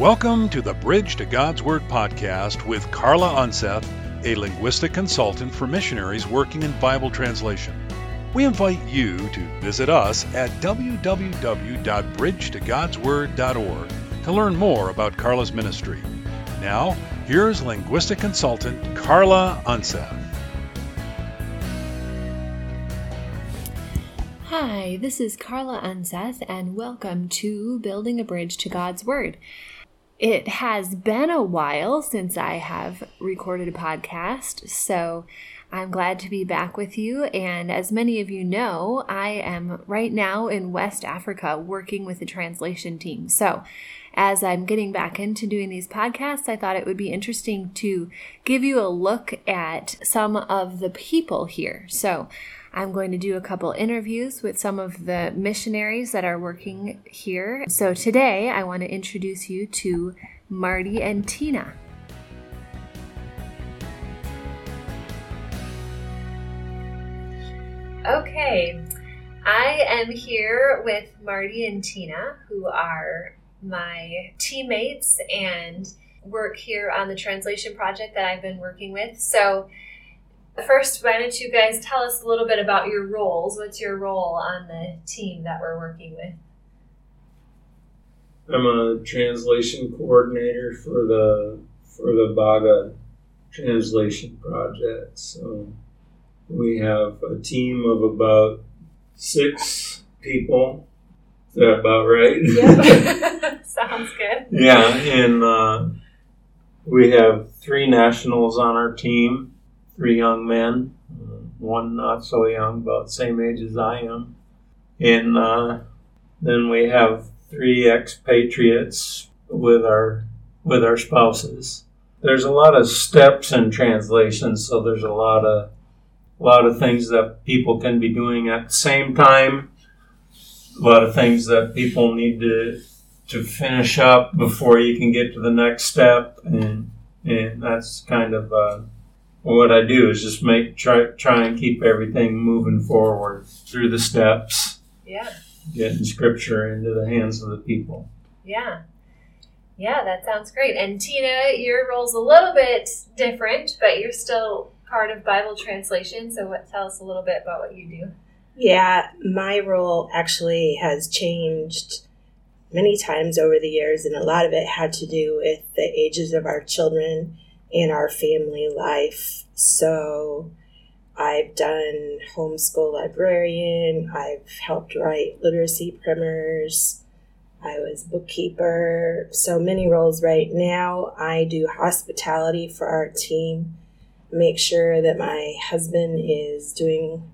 Welcome to the Bridge to God's Word podcast with Carla Unseth, a linguistic consultant for missionaries working in Bible translation. We invite you to visit us at www.bridgetogodsword.org to learn more about Carla's ministry. Now, here's linguistic consultant Carla Unseth. Hi, this is Carla Unseth, and welcome to Building a Bridge to God's Word. It has been a while since I have recorded a podcast, so I'm glad to be back with you. And as many of you know, I am right now in West Africa working with the translation team. So, as I'm getting back into doing these podcasts, I thought it would be interesting to give you a look at some of the people here. So, I'm going to do a couple interviews with some of the missionaries that are working here. So today I want to introduce you to Marty and Tina. Okay, I am here with Marty and Tina, who are my teammates and work here on the translation project that I've been working with. So, First, why don't you guys tell us a little bit about your roles? What's your role on the team that we're working with? I'm a translation coordinator for the for the Baga translation project. So we have a team of about six people. Is that about right? Yep. Sounds good. yeah, and uh, we have three nationals on our team three young men, one not so young, about the same age as I am. And uh, then we have three expatriates with our with our spouses. There's a lot of steps in translation, so there's a lot of a lot of things that people can be doing at the same time. A lot of things that people need to to finish up before you can get to the next step, and and that's kind of uh, what I do is just make try try and keep everything moving forward through the steps. Yeah. Getting scripture into the hands of the people. Yeah. Yeah, that sounds great. And Tina, your role's a little bit different, but you're still part of Bible translation. So, what tell us a little bit about what you do? Yeah, my role actually has changed many times over the years, and a lot of it had to do with the ages of our children in our family life. So I've done homeschool librarian, I've helped write literacy primers, I was bookkeeper, so many roles right now. I do hospitality for our team, make sure that my husband is doing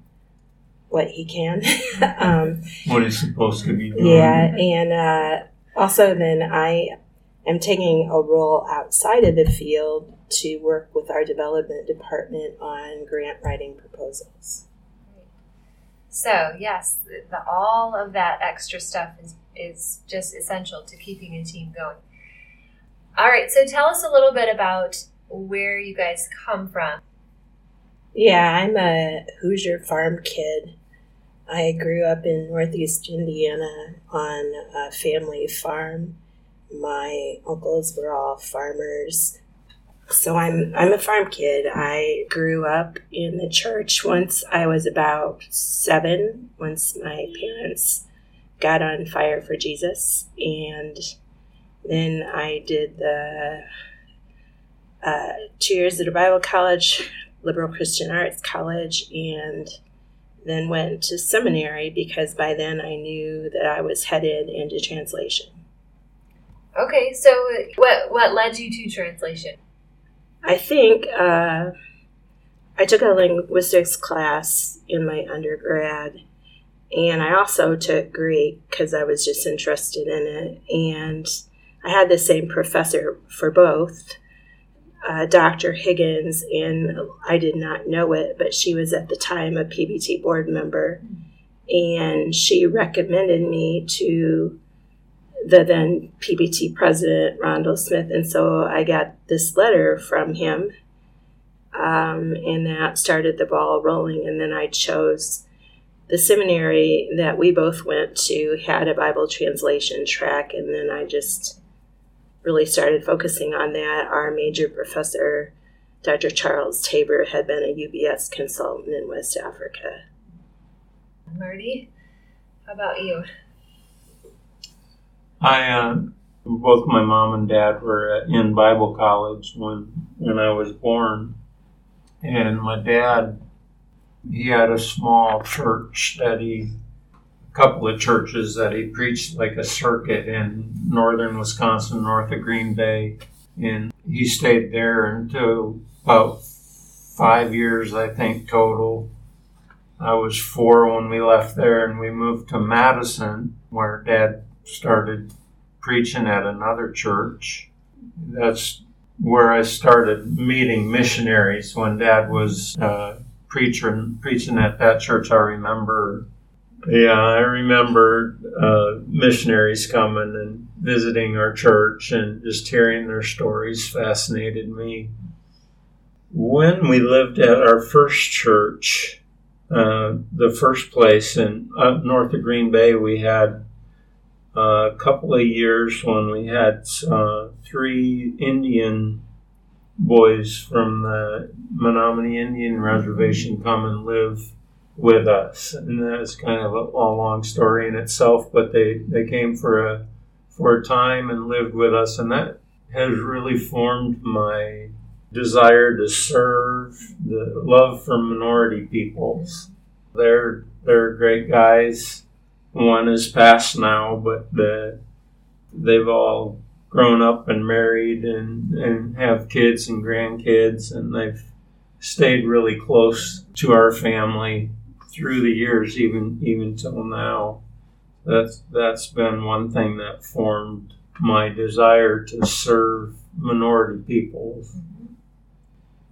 what he can. um, what he's supposed to be doing. Yeah, and uh, also then I am taking a role outside of the field to work with our development department on grant writing proposals. So, yes, the, all of that extra stuff is, is just essential to keeping a team going. All right, so tell us a little bit about where you guys come from. Yeah, I'm a Hoosier farm kid. I grew up in Northeast Indiana on a family farm. My uncles were all farmers so I'm I'm a farm kid. I grew up in the church once I was about seven. Once my parents got on fire for Jesus, and then I did the uh, two years at a Bible college, liberal Christian arts college, and then went to seminary because by then I knew that I was headed into translation. Okay, so what what led you to translation? I think uh, I took a linguistics class in my undergrad, and I also took Greek because I was just interested in it. And I had the same professor for both, uh, Dr. Higgins, and I did not know it, but she was at the time a PBT board member, and she recommended me to the then PBT president, Rondal Smith. And so I got this letter from him, um, and that started the ball rolling. And then I chose the seminary that we both went to, had a Bible translation track, and then I just really started focusing on that. Our major professor, Dr. Charles Taber, had been a UBS consultant in West Africa. Marty, how about you? I uh, both my mom and dad were in Bible college when when I was born, and my dad he had a small church that he a couple of churches that he preached like a circuit in northern Wisconsin, north of Green Bay, and he stayed there until about five years, I think, total. I was four when we left there, and we moved to Madison, where Dad started preaching at another church. That's where I started meeting missionaries when Dad was uh, preaching preaching at that church. I remember, yeah, I remember uh, missionaries coming and visiting our church, and just hearing their stories fascinated me. When we lived at our first church, uh, the first place in up north of Green Bay, we had a couple of years when we had uh, three Indian boys from the Menominee Indian Reservation come and live with us, and that's kind of a, a long story in itself. But they they came for a for a time and lived with us, and that has really formed my desire to serve, the love for minority peoples. They're they're great guys. One is passed now, but the they've all grown up and married and, and have kids and grandkids and they've stayed really close to our family through the years even even till now. That's that's been one thing that formed my desire to serve minority peoples.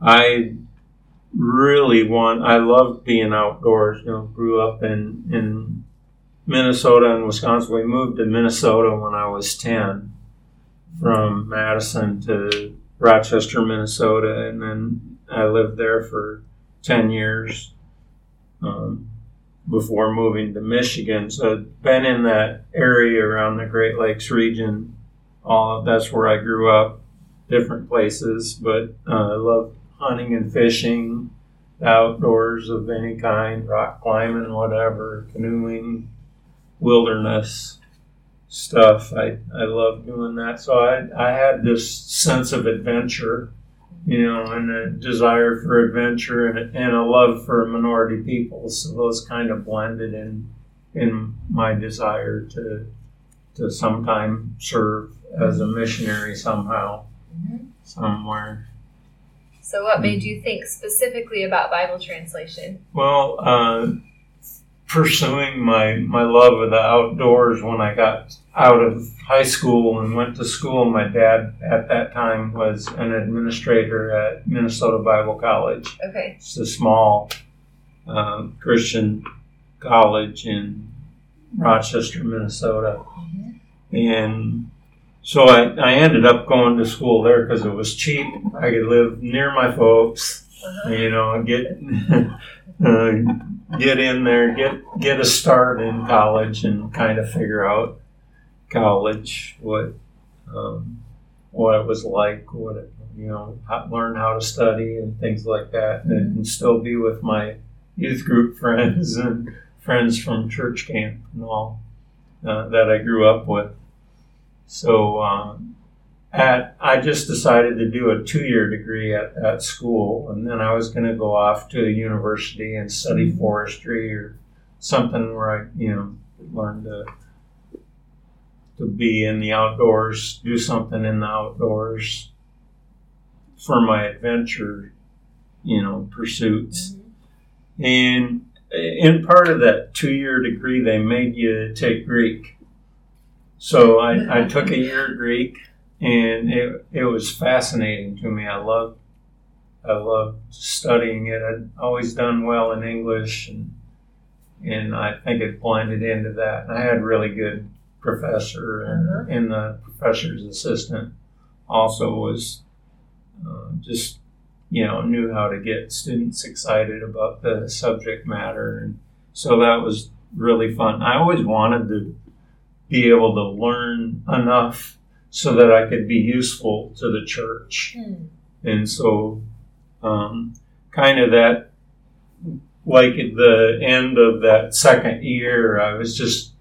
I really want. I love being outdoors. You know, grew up in in Minnesota and Wisconsin. We moved to Minnesota when I was ten, from Madison to Rochester, Minnesota, and then I lived there for ten years um, before moving to Michigan. So been in that area around the Great Lakes region. All that's where I grew up. Different places, but uh, I love hunting and fishing, outdoors of any kind, rock climbing, whatever, canoeing, wilderness stuff. I, I love doing that. So I, I had this sense of adventure, you know, and a desire for adventure and, and a love for minority peoples. So those kind of blended in in my desire to to sometime serve as a missionary somehow, Mm-hmm. somewhere. So, what made you think specifically about Bible translation? Well, uh, pursuing my, my love of the outdoors when I got out of high school and went to school, my dad at that time was an administrator at Minnesota Bible College. Okay. It's a small uh, Christian college in Rochester, Minnesota. And so I, I ended up going to school there because it was cheap. I could live near my folks, Uh-huh. you know, and get uh, get in there, get get a start in college, and kind of figure out college what um, what it was like, what it, you know, how, learn how to study and things like that, and, and still be with my youth group friends and friends from church camp and all uh, that I grew up with. So um, at I just decided to do a two-year degree at, at school, and then I was going to go off to a university and study mm-hmm. forestry or something where I, you know, learn to to be in the outdoors, do something in the outdoors for my adventure, you know, pursuits. Mm-hmm. And in part of that two-year degree, they made you take Greek. So I, I took a year of Greek, and it, it was fascinating to me. I loved I loved studying it. I'd always done well in English, and and I think it blended into that. And I had a really good professor, and, and the professor's assistant also was uh, just you know knew how to get students excited about the subject matter, and so that was really fun. I always wanted to be able to learn enough so that I could be useful to the church. Hmm. And so, um, kind of that, like at the end of that second year, I was just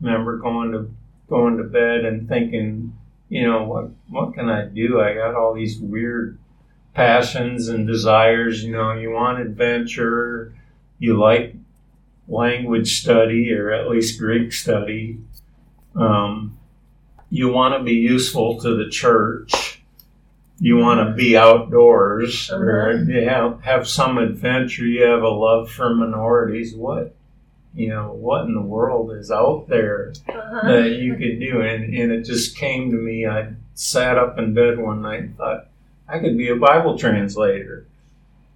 remember going to going to bed and thinking, you know, what what can I do? I got all these weird passions and desires. You know, you want adventure, you like language study or at least Greek study. Um, you want to be useful to the church. You want to be outdoors or you have, have some adventure. You have a love for minorities. What, you know, what in the world is out there Uh-huh. that you could do? And, and it just came to me. I sat up in bed one night and thought, I could be a Bible translator.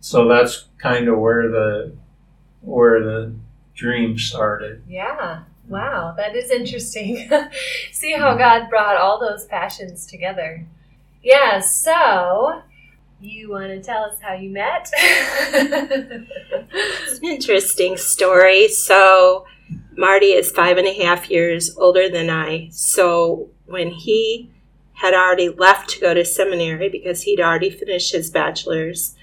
So that's kind of where the where the dream started. Yeah. Wow, that is interesting. See how God brought all those passions together. Yeah, so you want to tell us how you met? It's an interesting story. So, Marty is five and a half years older than I. So, when he had already left to go to seminary because he'd already finished his bachelor's,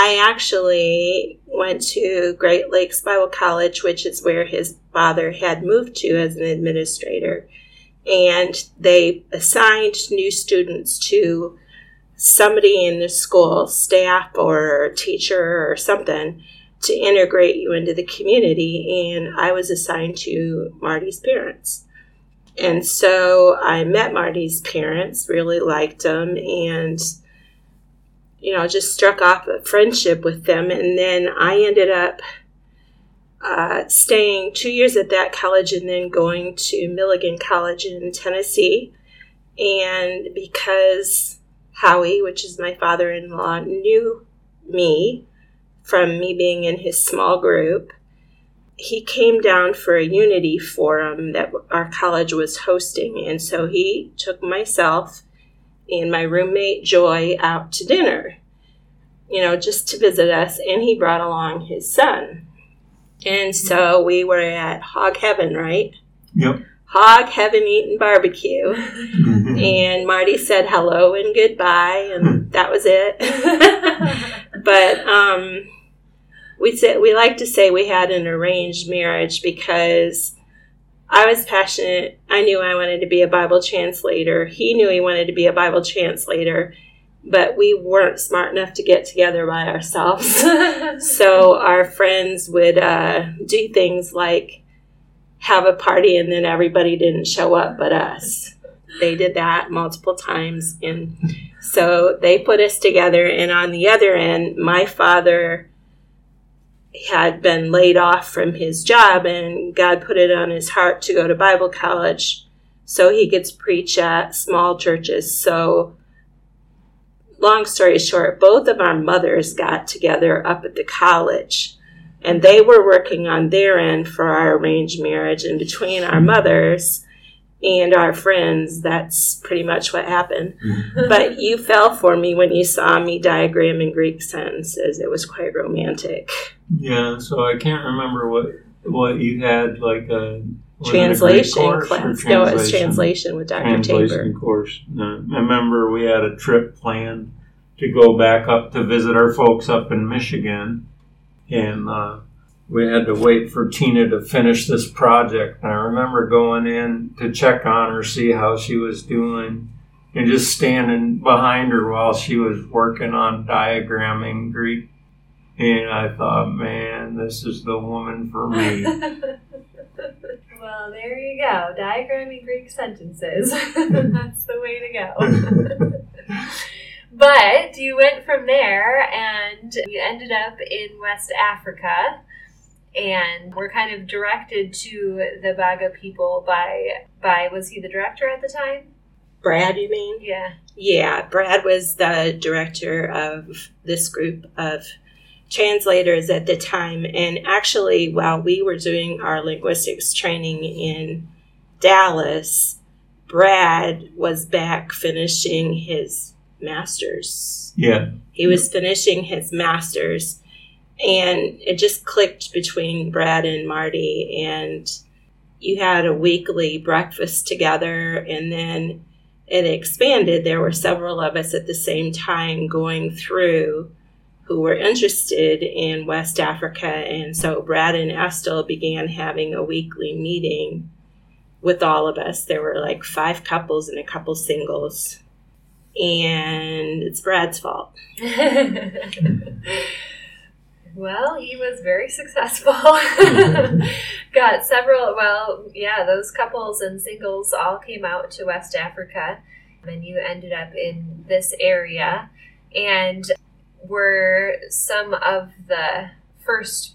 I actually went to Great Lakes Bible College, which is where his father had moved to as an administrator. And they assigned new students to somebody in the school, staff or teacher or something, to integrate you into the community. And I was assigned to Marty's parents. And so I met Marty's parents, really liked them, and you know, just struck off a friendship with them. And then I ended up uh, staying two years at that college and then going to Milligan College in Tennessee. And because Howie, which is my father in law, knew me from me being in his small group, he came down for a unity forum that our college was hosting. And so he took myself and my roommate Joy out to dinner, you know, just to visit us. And he brought along his son. And so we were at Hog Heaven, right? Yep. Hog Heaven eating barbecue. And Marty said hello and goodbye, and that was it. but um, we said we like to say we had an arranged marriage because I was passionate. I knew I wanted to be a Bible translator. He knew he wanted to be a Bible translator, but we weren't smart enough to get together by ourselves. so our friends would uh, do things like have a party and then everybody didn't show up but us. They did that multiple times. And so they put us together. And on the other end, my father had been laid off from his job, and God put it on his heart to go to Bible college so he could preach at small churches. So, long story short, both of our mothers got together up at the college and they were working on their end for our arranged marriage and between our mothers and our friends that's pretty much what happened. But you fell for me when you saw me diagramming greek sentences. It was quite romantic. Yeah, so I can't remember what what you had like a was a translation class. No it was translation? with dr. Taber. Translation course. Uh, I remember we had a trip planned to go back up to visit our folks up in Michigan, and uh, we had to wait for Tina to finish this project. And I remember going in to check on her, see how she was doing, and just standing behind her while she was working on diagramming Greek. And I thought, man, this is the woman for me. well, there you go. Diagramming Greek sentences. That's the way to go. but you went from there and you ended up in West Africa and were kind of directed to the Baga people by by was he the director at the time? brad you mean Yeah. Yeah, Brad was the director of this group of translators at the time. And actually, while we were doing our linguistics training in Dallas, Brad was back finishing his master's. yeah, He was finishing his master's. And it just clicked between Brad and Marty. And you had a weekly breakfast together. And then it expanded, there were several of us at the same time going through who were interested in West Africa. And so Brad and Estelle began having a weekly meeting with all of us. There were like five couples and a couple singles. And it's Brad's fault. well, he was very successful. Got several, well, yeah, those couples and singles all came out to West Africa. And you ended up in this area. And were some of the first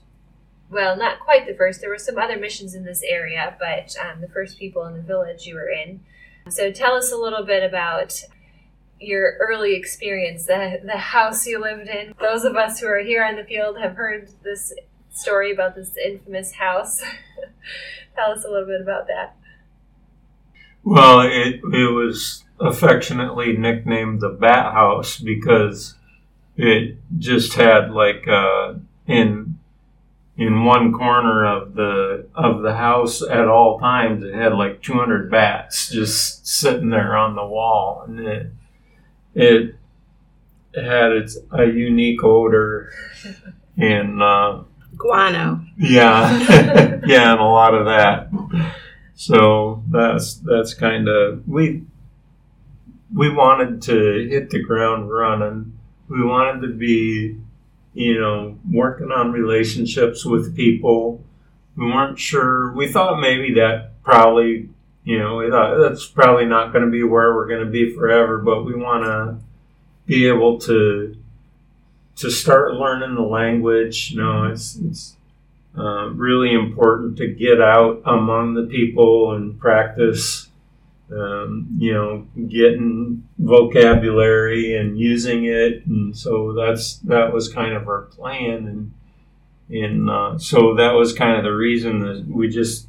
well, not quite the first. There were some other missions in this area, but um, the first people in the village you were in. So tell us a little bit about your early experience, the, the house you lived in. Those of us who are here on the field have heard this story about this infamous house. tell us a little bit about that. Well, it, it was affectionately nicknamed the Bat House because it just had like uh, in in one corner of the of the house at all times it had like 200 bats just sitting there on the wall and it it had its a unique odor and uh, guano yeah yeah and a lot of that so that's that's kind of we we wanted to hit the ground running we wanted to be you know, working on relationships with people. We weren't sure. We thought maybe that probably, you know, we thought that's probably not going to be where we're going to be forever, but we want to be able to to start learning the language. You know, it's it's uh, really important to get out among the people and practice um, you know, getting vocabulary and using it, and so that's that was kind of our plan, and and uh, so that was kind of the reason that we just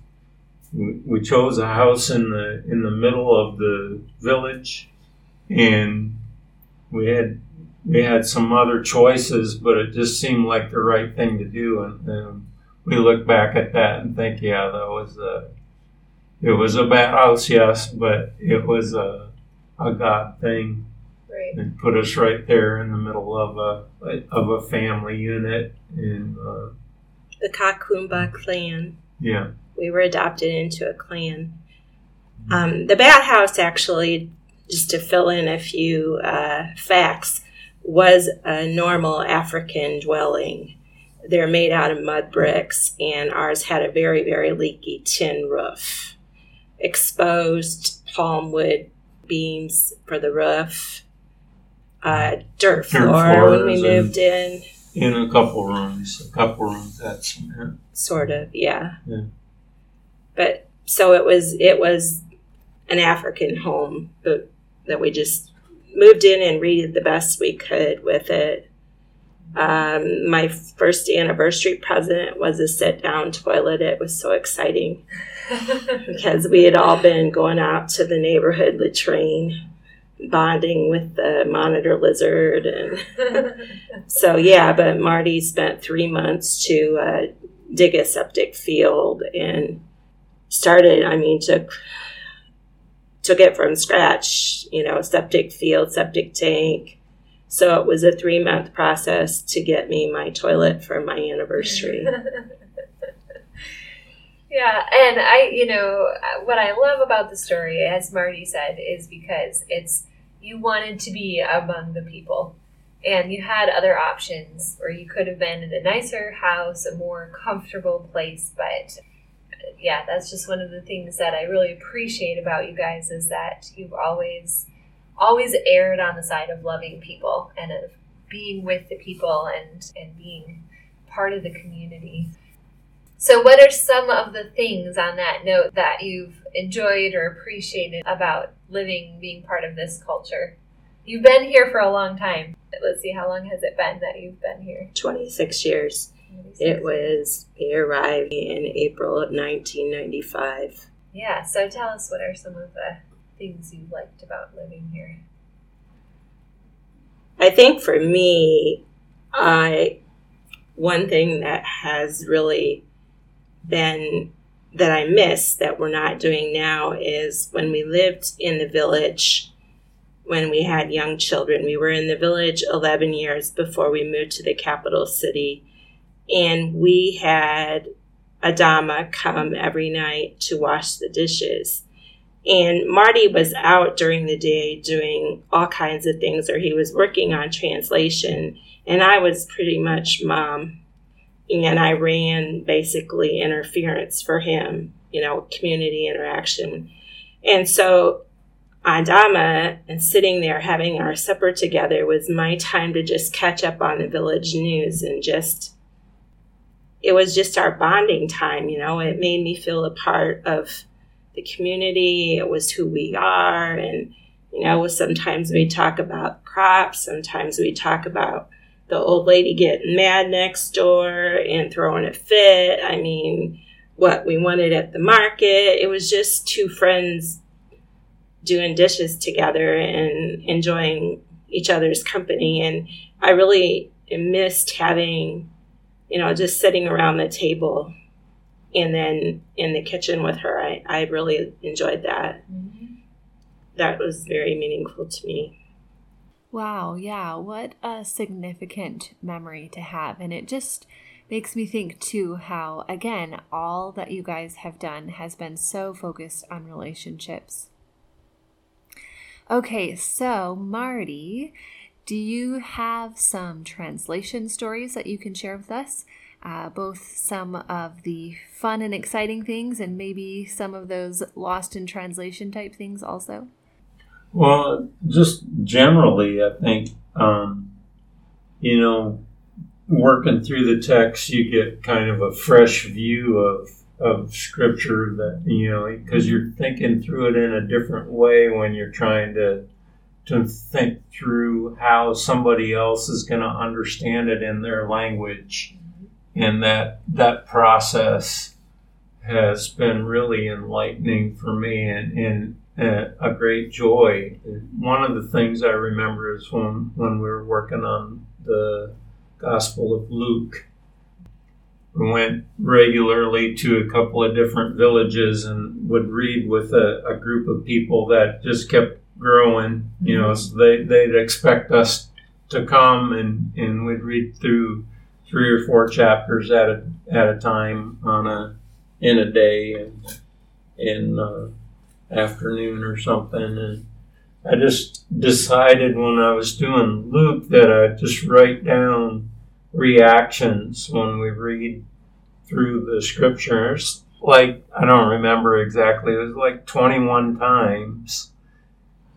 we, chose a house in the in the middle of the village, and we had we had some other choices, but it just seemed like the right thing to do, and, and we look back at that and think, yeah, that was the it was a bad house, yes, but it was a, a God thing. Right. And put us right there in the middle of a of a family unit and uh, the Kakumba clan. Yeah. We were adopted into a clan. Um, the Bat House, actually, just to fill in a few uh, facts, was a normal African dwelling. They're made out of mud bricks, and ours had a very, very leaky tin roof exposed palm wood beams for the roof, uh, dirt, floor when we moved in. In a couple rooms, a couple rooms had cement. Sort of, yeah. Yeah. But so it was. It was an African home, but that we just moved in and redid the best we could with it. Um, my first anniversary present was a sit down toilet. It was so exciting because we had all been going out to the neighborhood latrine, bonding with the monitor lizard. And so, yeah, but Marty spent three months to uh, dig a septic field and started, I mean, took took it from scratch, you know, septic field, septic tank, so it was a three month process to get me my toilet for my anniversary. yeah, and I, you know, what I love about the story, as Marty said, is because it's you wanted to be among the people and you had other options or you could have been in a nicer house a more comfortable place but yeah that's just one of the things that i really appreciate about you guys is that you've always always erred on the side of loving people and of being with the people and, and being part of the community. So, what are some of the things on that note that you've enjoyed or appreciated about living, being part of this culture? You've been here for a long time. Let's see, how long has it been that you've been here? 26 years. 26 it was, we arrived in April of 1995. Yeah, so tell us what are some of the things you liked about living here? I think for me, I one thing that has really been that I miss that we're not doing now is when we lived in the village, when we had young children. We were in the village 11 years before we moved to the capital city. And we had Adama come every night to wash the dishes. And Marty was out during the day doing all kinds of things, or he was working on translation. And I was pretty much mom. And I ran basically interference for him, you know, community interaction. And so Adama and sitting there having our supper together was my time to just catch up on the village news and just it was just our bonding time, you know. It made me feel a part of the community. It was who we are. And, you know, sometimes we talk about crops, sometimes we talk about the old lady getting mad next door and throwing a fit. I mean, what we wanted at the market. It was just two friends doing dishes together and enjoying each other's company. And I really missed having you know, just sitting around the table and then in the kitchen with her. I, I really enjoyed that. Mm-hmm. That was very meaningful to me. Wow, yeah, what a significant memory to have. And it just makes me think, too, how, again, all that you guys have done has been so focused on relationships. Okay, so Marty, do you have some translation stories that you can share with us? Uh, both some of the fun and exciting things and maybe some of those lost in translation type things also? Well, just generally, I think, um, you know, working through the text, you get kind of a fresh view of, of scripture that, you know, because you're thinking through it in a different way when you're trying to to think through how somebody else is going to understand it in their language and that that process has been really enlightening for me and, and uh, a great joy. One of the things I remember is when, when we were working on the Gospel of Luke. We went regularly to a couple of different villages and would read with a, a group of people that just kept growing. You know, so they they'd expect us to come and and we'd read through three or four chapters at a at a time on a in a day and in uh, afternoon or something and. I just decided when I was doing Luke that I'd just write down reactions when we read through the scriptures. Like, I don't remember exactly, it was like 21 times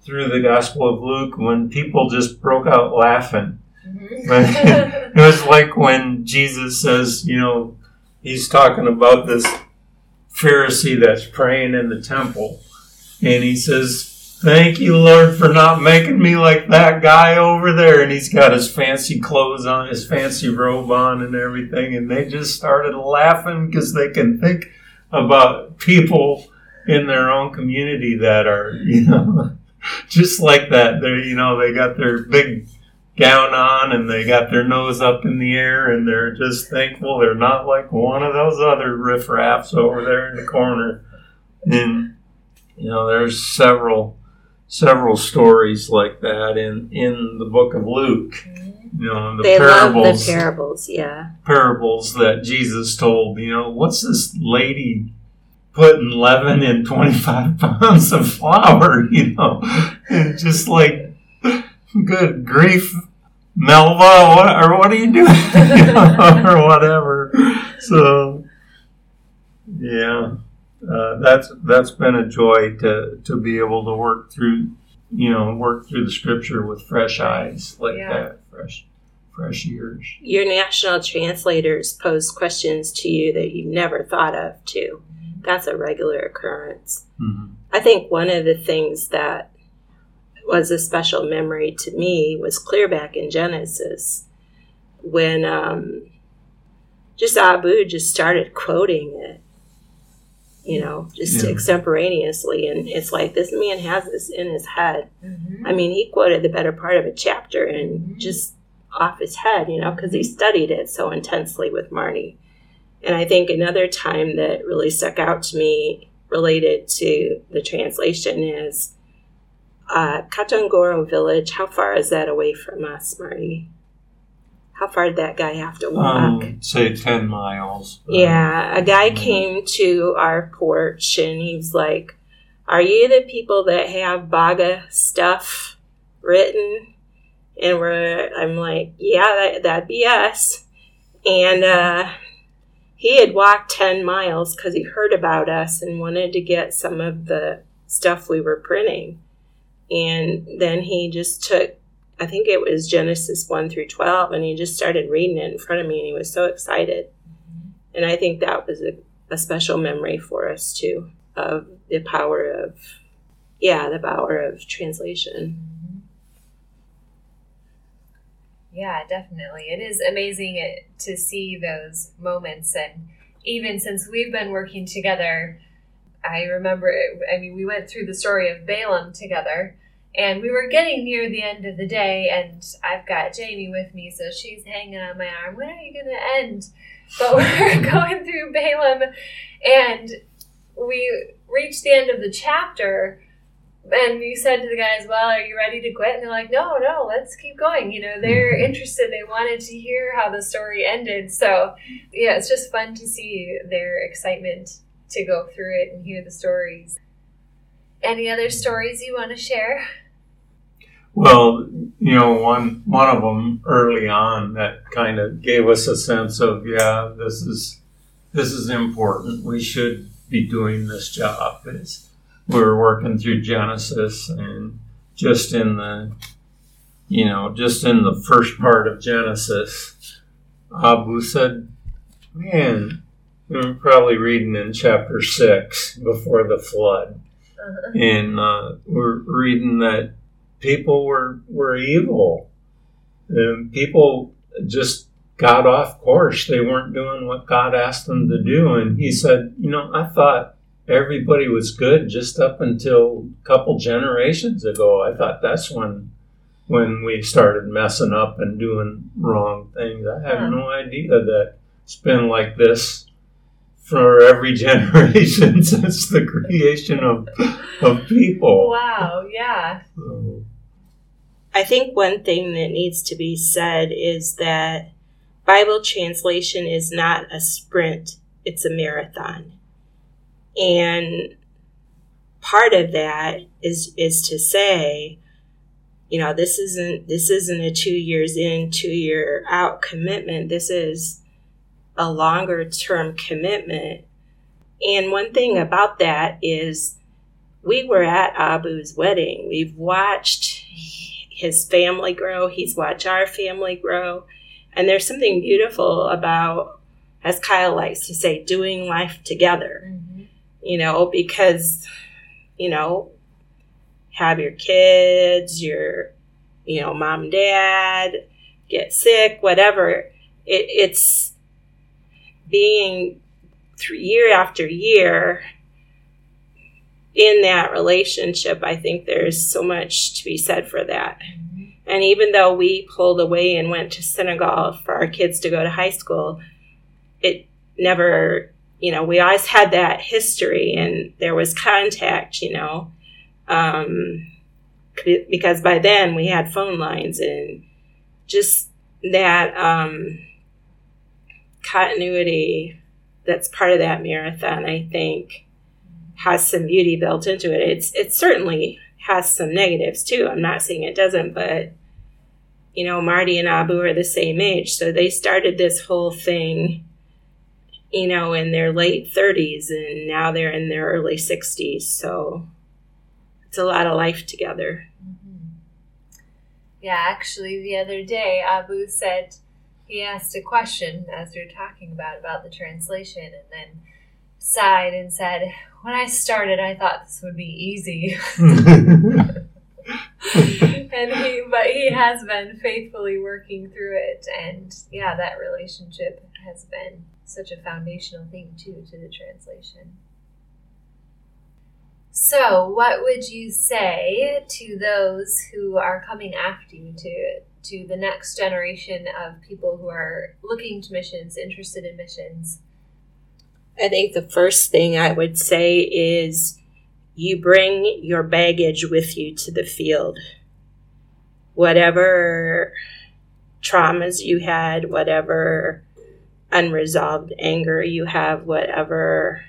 through the Gospel of Luke when people just broke out laughing. Mm-hmm. it was like when Jesus says, you know, he's talking about this Pharisee that's praying in the temple, and he says, Thank you, Lord, for not making me like that guy over there. And he's got his fancy clothes on, his fancy robe on, and everything. And they just started laughing because they can think about people in their own community that are, you know, just like that. They, you know, they got their big gown on and they got their nose up in the air and they're just thankful they're not like one of those other riffraffs over there in the corner. And you know, there's several several stories like that in in the book of Luke. You know, the they parables, love the parables, yeah. Parables that Jesus told. You know, what's this lady putting leaven in 25 pounds of flour, you know, and just like, good grief, Melva, what, or what are you doing, you know, or whatever. So, yeah, uh, that's that's been a joy to to be able to work through, you know, work through the scripture with fresh eyes like yeah. that, fresh fresh ears. Your national translators pose questions to you that you never thought of, too that's a regular occurrence. Mm-hmm. I think one of the things that was a special memory to me was clear back in Genesis when um, just Abu just started quoting it, you know, just yeah. extemporaneously. And it's like this man has this in his head. Mm-hmm. I mean, he quoted the better part of a chapter and mm-hmm. just off his head, you know, because he studied it so intensely with Marty. And I think another time that really stuck out to me related to the translation is uh, Katangoro village, how far is that away from us, Marty? How far did that guy have to walk? Um, say 10 miles. but- Yeah, a guy Mhm. came to our porch and he was like, Are you the people that have Baga stuff written? And we're, I'm like, Yeah, that, that'd be us. And uh, he had walked 10 miles because he heard about us and wanted to get some of the stuff we were printing. And then he just took, I think it was Genesis 1 through 12, and he just started reading it in front of me, and he was so excited. And I think that was a, a special memory for us too of the power of, yeah, the power of translation. Yeah, definitely. It is amazing it, to see those moments. And even since we've been working together, I remember, eh, I mean, we went through the story of Balaam together. And we were getting near the end of the day, and I've got Jamie with me, so she's hanging on my arm. When are you going to end? But we're going through Balaam, and we reached the end of the chapter, and you said to the guys, "Well, are you ready to quit?" And they're like, "No, no, let's keep going." You know, they're mm-hmm. interested. They wanted to hear how the story ended. So, yeah, it's just fun to see their excitement to go through it and hear the stories. Any other stories you want to share? Well, you know, one one of them early on that kind of gave us a sense of yeah, this is this is important. We should be doing this job. Is we were working through Genesis and just in the you know just in the first part of Genesis, Abu said, "Man, we were probably reading in chapter six before the flood." Uh-huh. and uh, we're reading that people were were evil, and people just got off course. They weren't doing what God asked them to do, and He said, "You know, I thought everybody was good just up until a couple generations ago. I thought that's when." When we started messing up and doing wrong things, I had Huh. no idea that it's been like this for every generation since the creation of of people. Wow, yeah. So, I think one thing that needs to be said is that Bible translation is not a sprint, it's a marathon. And part of that is is to say, you know, this isn't this isn't a 2 years in, 2 year out commitment. This is a longer term commitment. And one thing about that is we were at Abu's wedding. We've watched his family grow. He's watched our family grow. And there's something beautiful about, as Kyle likes to say, doing life together, Mm-hmm. You know, because, you know, have your kids, your, you know, mom dad, get sick, whatever. It, it's being through year after year in that relationship. I think there's so much to be said for that. Mm-hmm. And even though we pulled away and went to Senegal for our kids to go to high school, it never, you know, we always had that history and there was contact, you know, um, because by then we had phone lines and just that um, continuity that's part of that marathon, I think, has some beauty built into it. It's it certainly has some negatives too. I'm not saying it doesn't, but you know, Marty and Abu are the same age, so they started this whole thing, you know, in their late 30s, and now they're in their early 60s. So it's a lot of life together. Mm-hmm. Yeah, actually, the other day, Abu said he asked a question as we were talking about about the translation, and then sighed and said, "When I started, I thought this would be easy." and he, but he has been faithfully working through it, and yeah, that relationship has been such a foundational thing too to the translation. So, what would you say to those who are coming after you, to to the next generation of people who are looking to missions, interested in missions? I think the first thing I would say is you bring your baggage with you to the field. Whatever traumas you had, whatever unresolved anger you have, whatever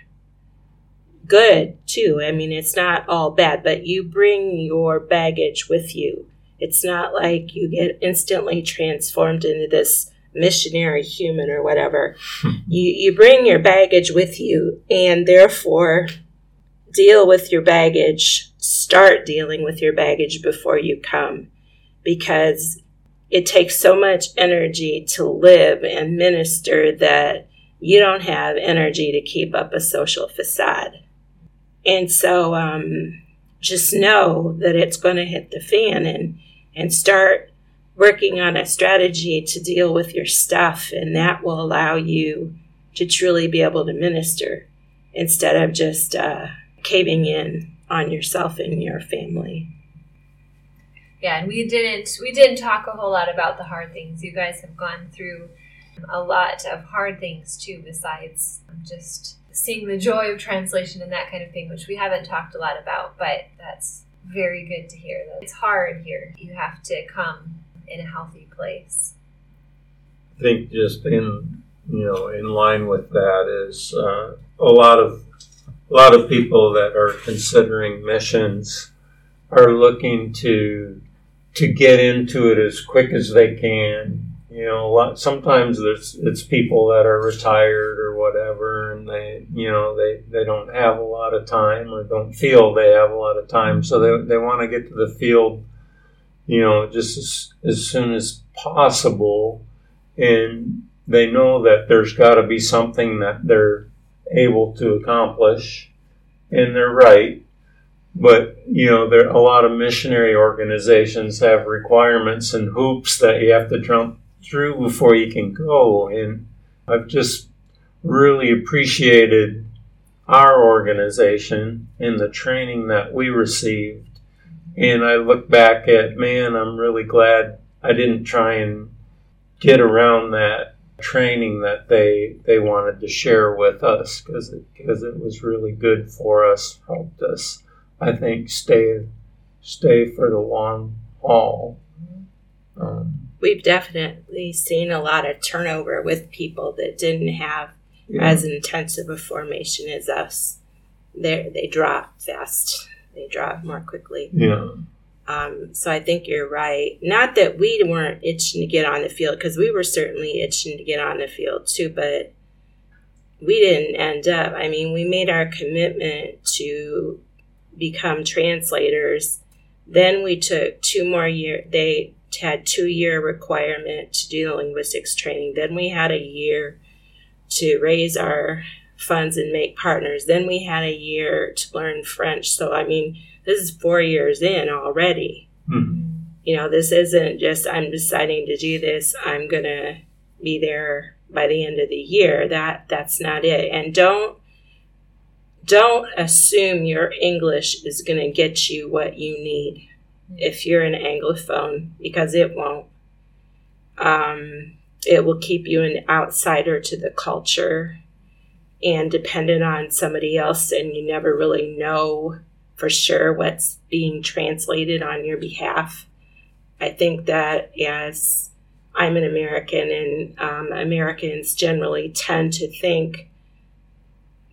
good too. I mean, it's not all bad, but you bring your baggage with you. It's not like you get instantly transformed into this missionary human or whatever. Hmm. you you bring your baggage with you and therefore deal with your baggage, start dealing with your baggage before you come because it takes so much energy to live and minister that you don't have energy to keep up a social facade. And so um, just know that it's going to hit the fan and, and start working on a strategy to deal with your stuff. And that will allow you to truly be able to minister instead of just uh, caving in on yourself and your family. Yeah, and we didn't we didn't talk a whole lot about the hard things. You guys have gone through a lot of hard things too, besides just seeing the joy of translation and that kind of thing, which we haven't talked a lot about, but that's very good to hear that it's hard here. You have to come in a healthy place. I think just in you know in line with that is uh, a lot of a lot of people that are considering missions are looking to to get into it as quick as they can. You know, lot, sometimes there's it's people that are retired or whatever, and they you know they they don't have a lot of time or don't feel they have a lot of time, so they they want to get to the field, you know, just as, as soon as possible, and they know that there's got to be something that they're able to accomplish, and they're right but you know there a lot of missionary organizations have requirements and hoops that you have to jump through before you can go. And i've just really appreciated our organization and the training that we received. And i look back at man i'm really glad i didn't try and get around that training that they they wanted to share with us because it, because it was really good for us helped us I think stay stay for the long haul. Um, We've definitely seen a lot of turnover with people that didn't have yeah. as intensive a formation as us. They they drop fast. They drop more quickly. Yeah. Um, so I think you're right. Not that we weren't itching to get on the field, because we were certainly itching to get on the field too, but we didn't end up. I mean, we made our commitment to become translators. Then we took two more year. They had two year requirement to do the linguistics training. Then we had a year to raise our funds and make partners. Then we had a year to learn French. So I mean, this is four years in already. Mm-hmm. You know, this isn't just I'm deciding to do this. I'm gonna be there by the end of the year. That that's not it. And don't don't assume your English is going to get you what you need if you're an Anglophone, because it won't. Um, it will keep you an outsider to the culture and dependent on somebody else, and you never really know for sure what's being translated on your behalf. I think that as I'm an American, and um, Americans generally tend to think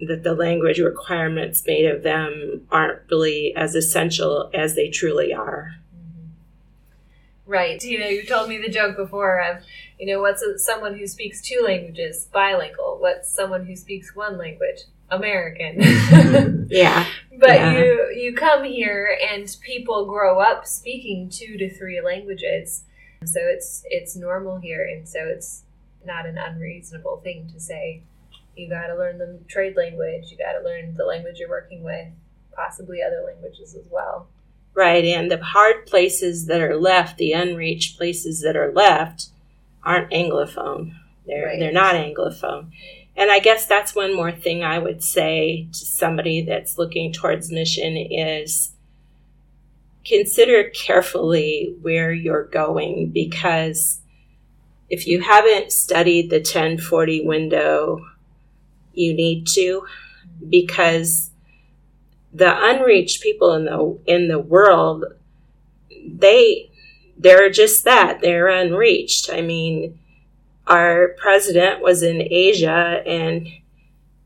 that the language requirements made of them aren't really as essential as they truly are. Mm-hmm. Right. You know, you told me the joke before of, you know, what's a, someone who speaks two languages? Bilingual. What's someone who speaks one language? American. yeah. But yeah. you you come here and people grow up speaking two to three languages. So it's it's normal here and so it's not an unreasonable thing to say you got to learn the trade language. You got to learn the language you're working with, possibly other languages as well. Right, and the hard places that are left, the unreached places that are left, aren't anglophone. They're right. they're not anglophone. And I guess that's one more thing I would say to somebody that's looking towards mission is consider carefully where you're going because if you haven't studied the 1040 window you need to because the unreached people in the in the world, they they're just that they're unreached. I mean, our president was in Asia and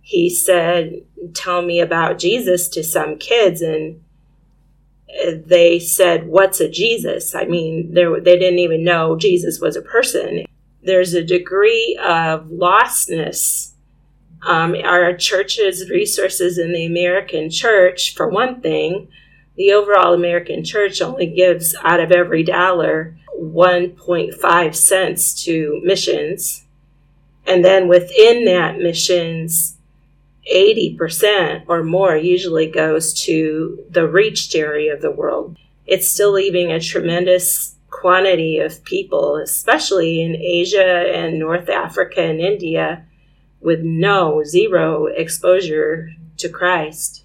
he said, "Tell me about Jesus" to some kids and uh, they said, What's a Jesus? I mean, they didn't even know Jesus was a person. There's a degree of lostness. Um, our church's resources in the American church, for one thing, the overall American church only gives out of every dollar 1.5 cents to missions. And then within that missions, 80% or more usually goes to the reached area of the world. It's still leaving a tremendous quantity of people, especially in Asia and North Africa and India, with no, zero exposure to Christ.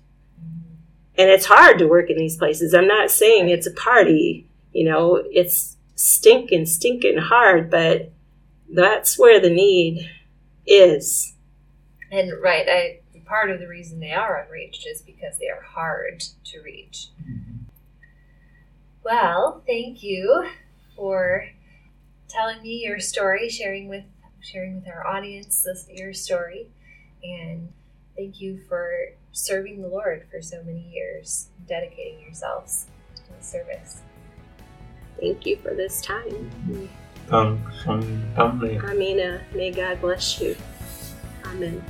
And it's hard to work in these places. I'm not saying it's a party, you know, it's stinking, stinking hard, but that's where the need is. And right, I part of the reason they are unreached is because they are hard to reach. Mm-hmm. Well, thank you for telling me your story, sharing with sharing with our audience this, your story, and thank you for serving the Lord for so many years, dedicating yourselves to the service. Thank you for this time. Um, Thanks. Amina. May God bless you. Amen.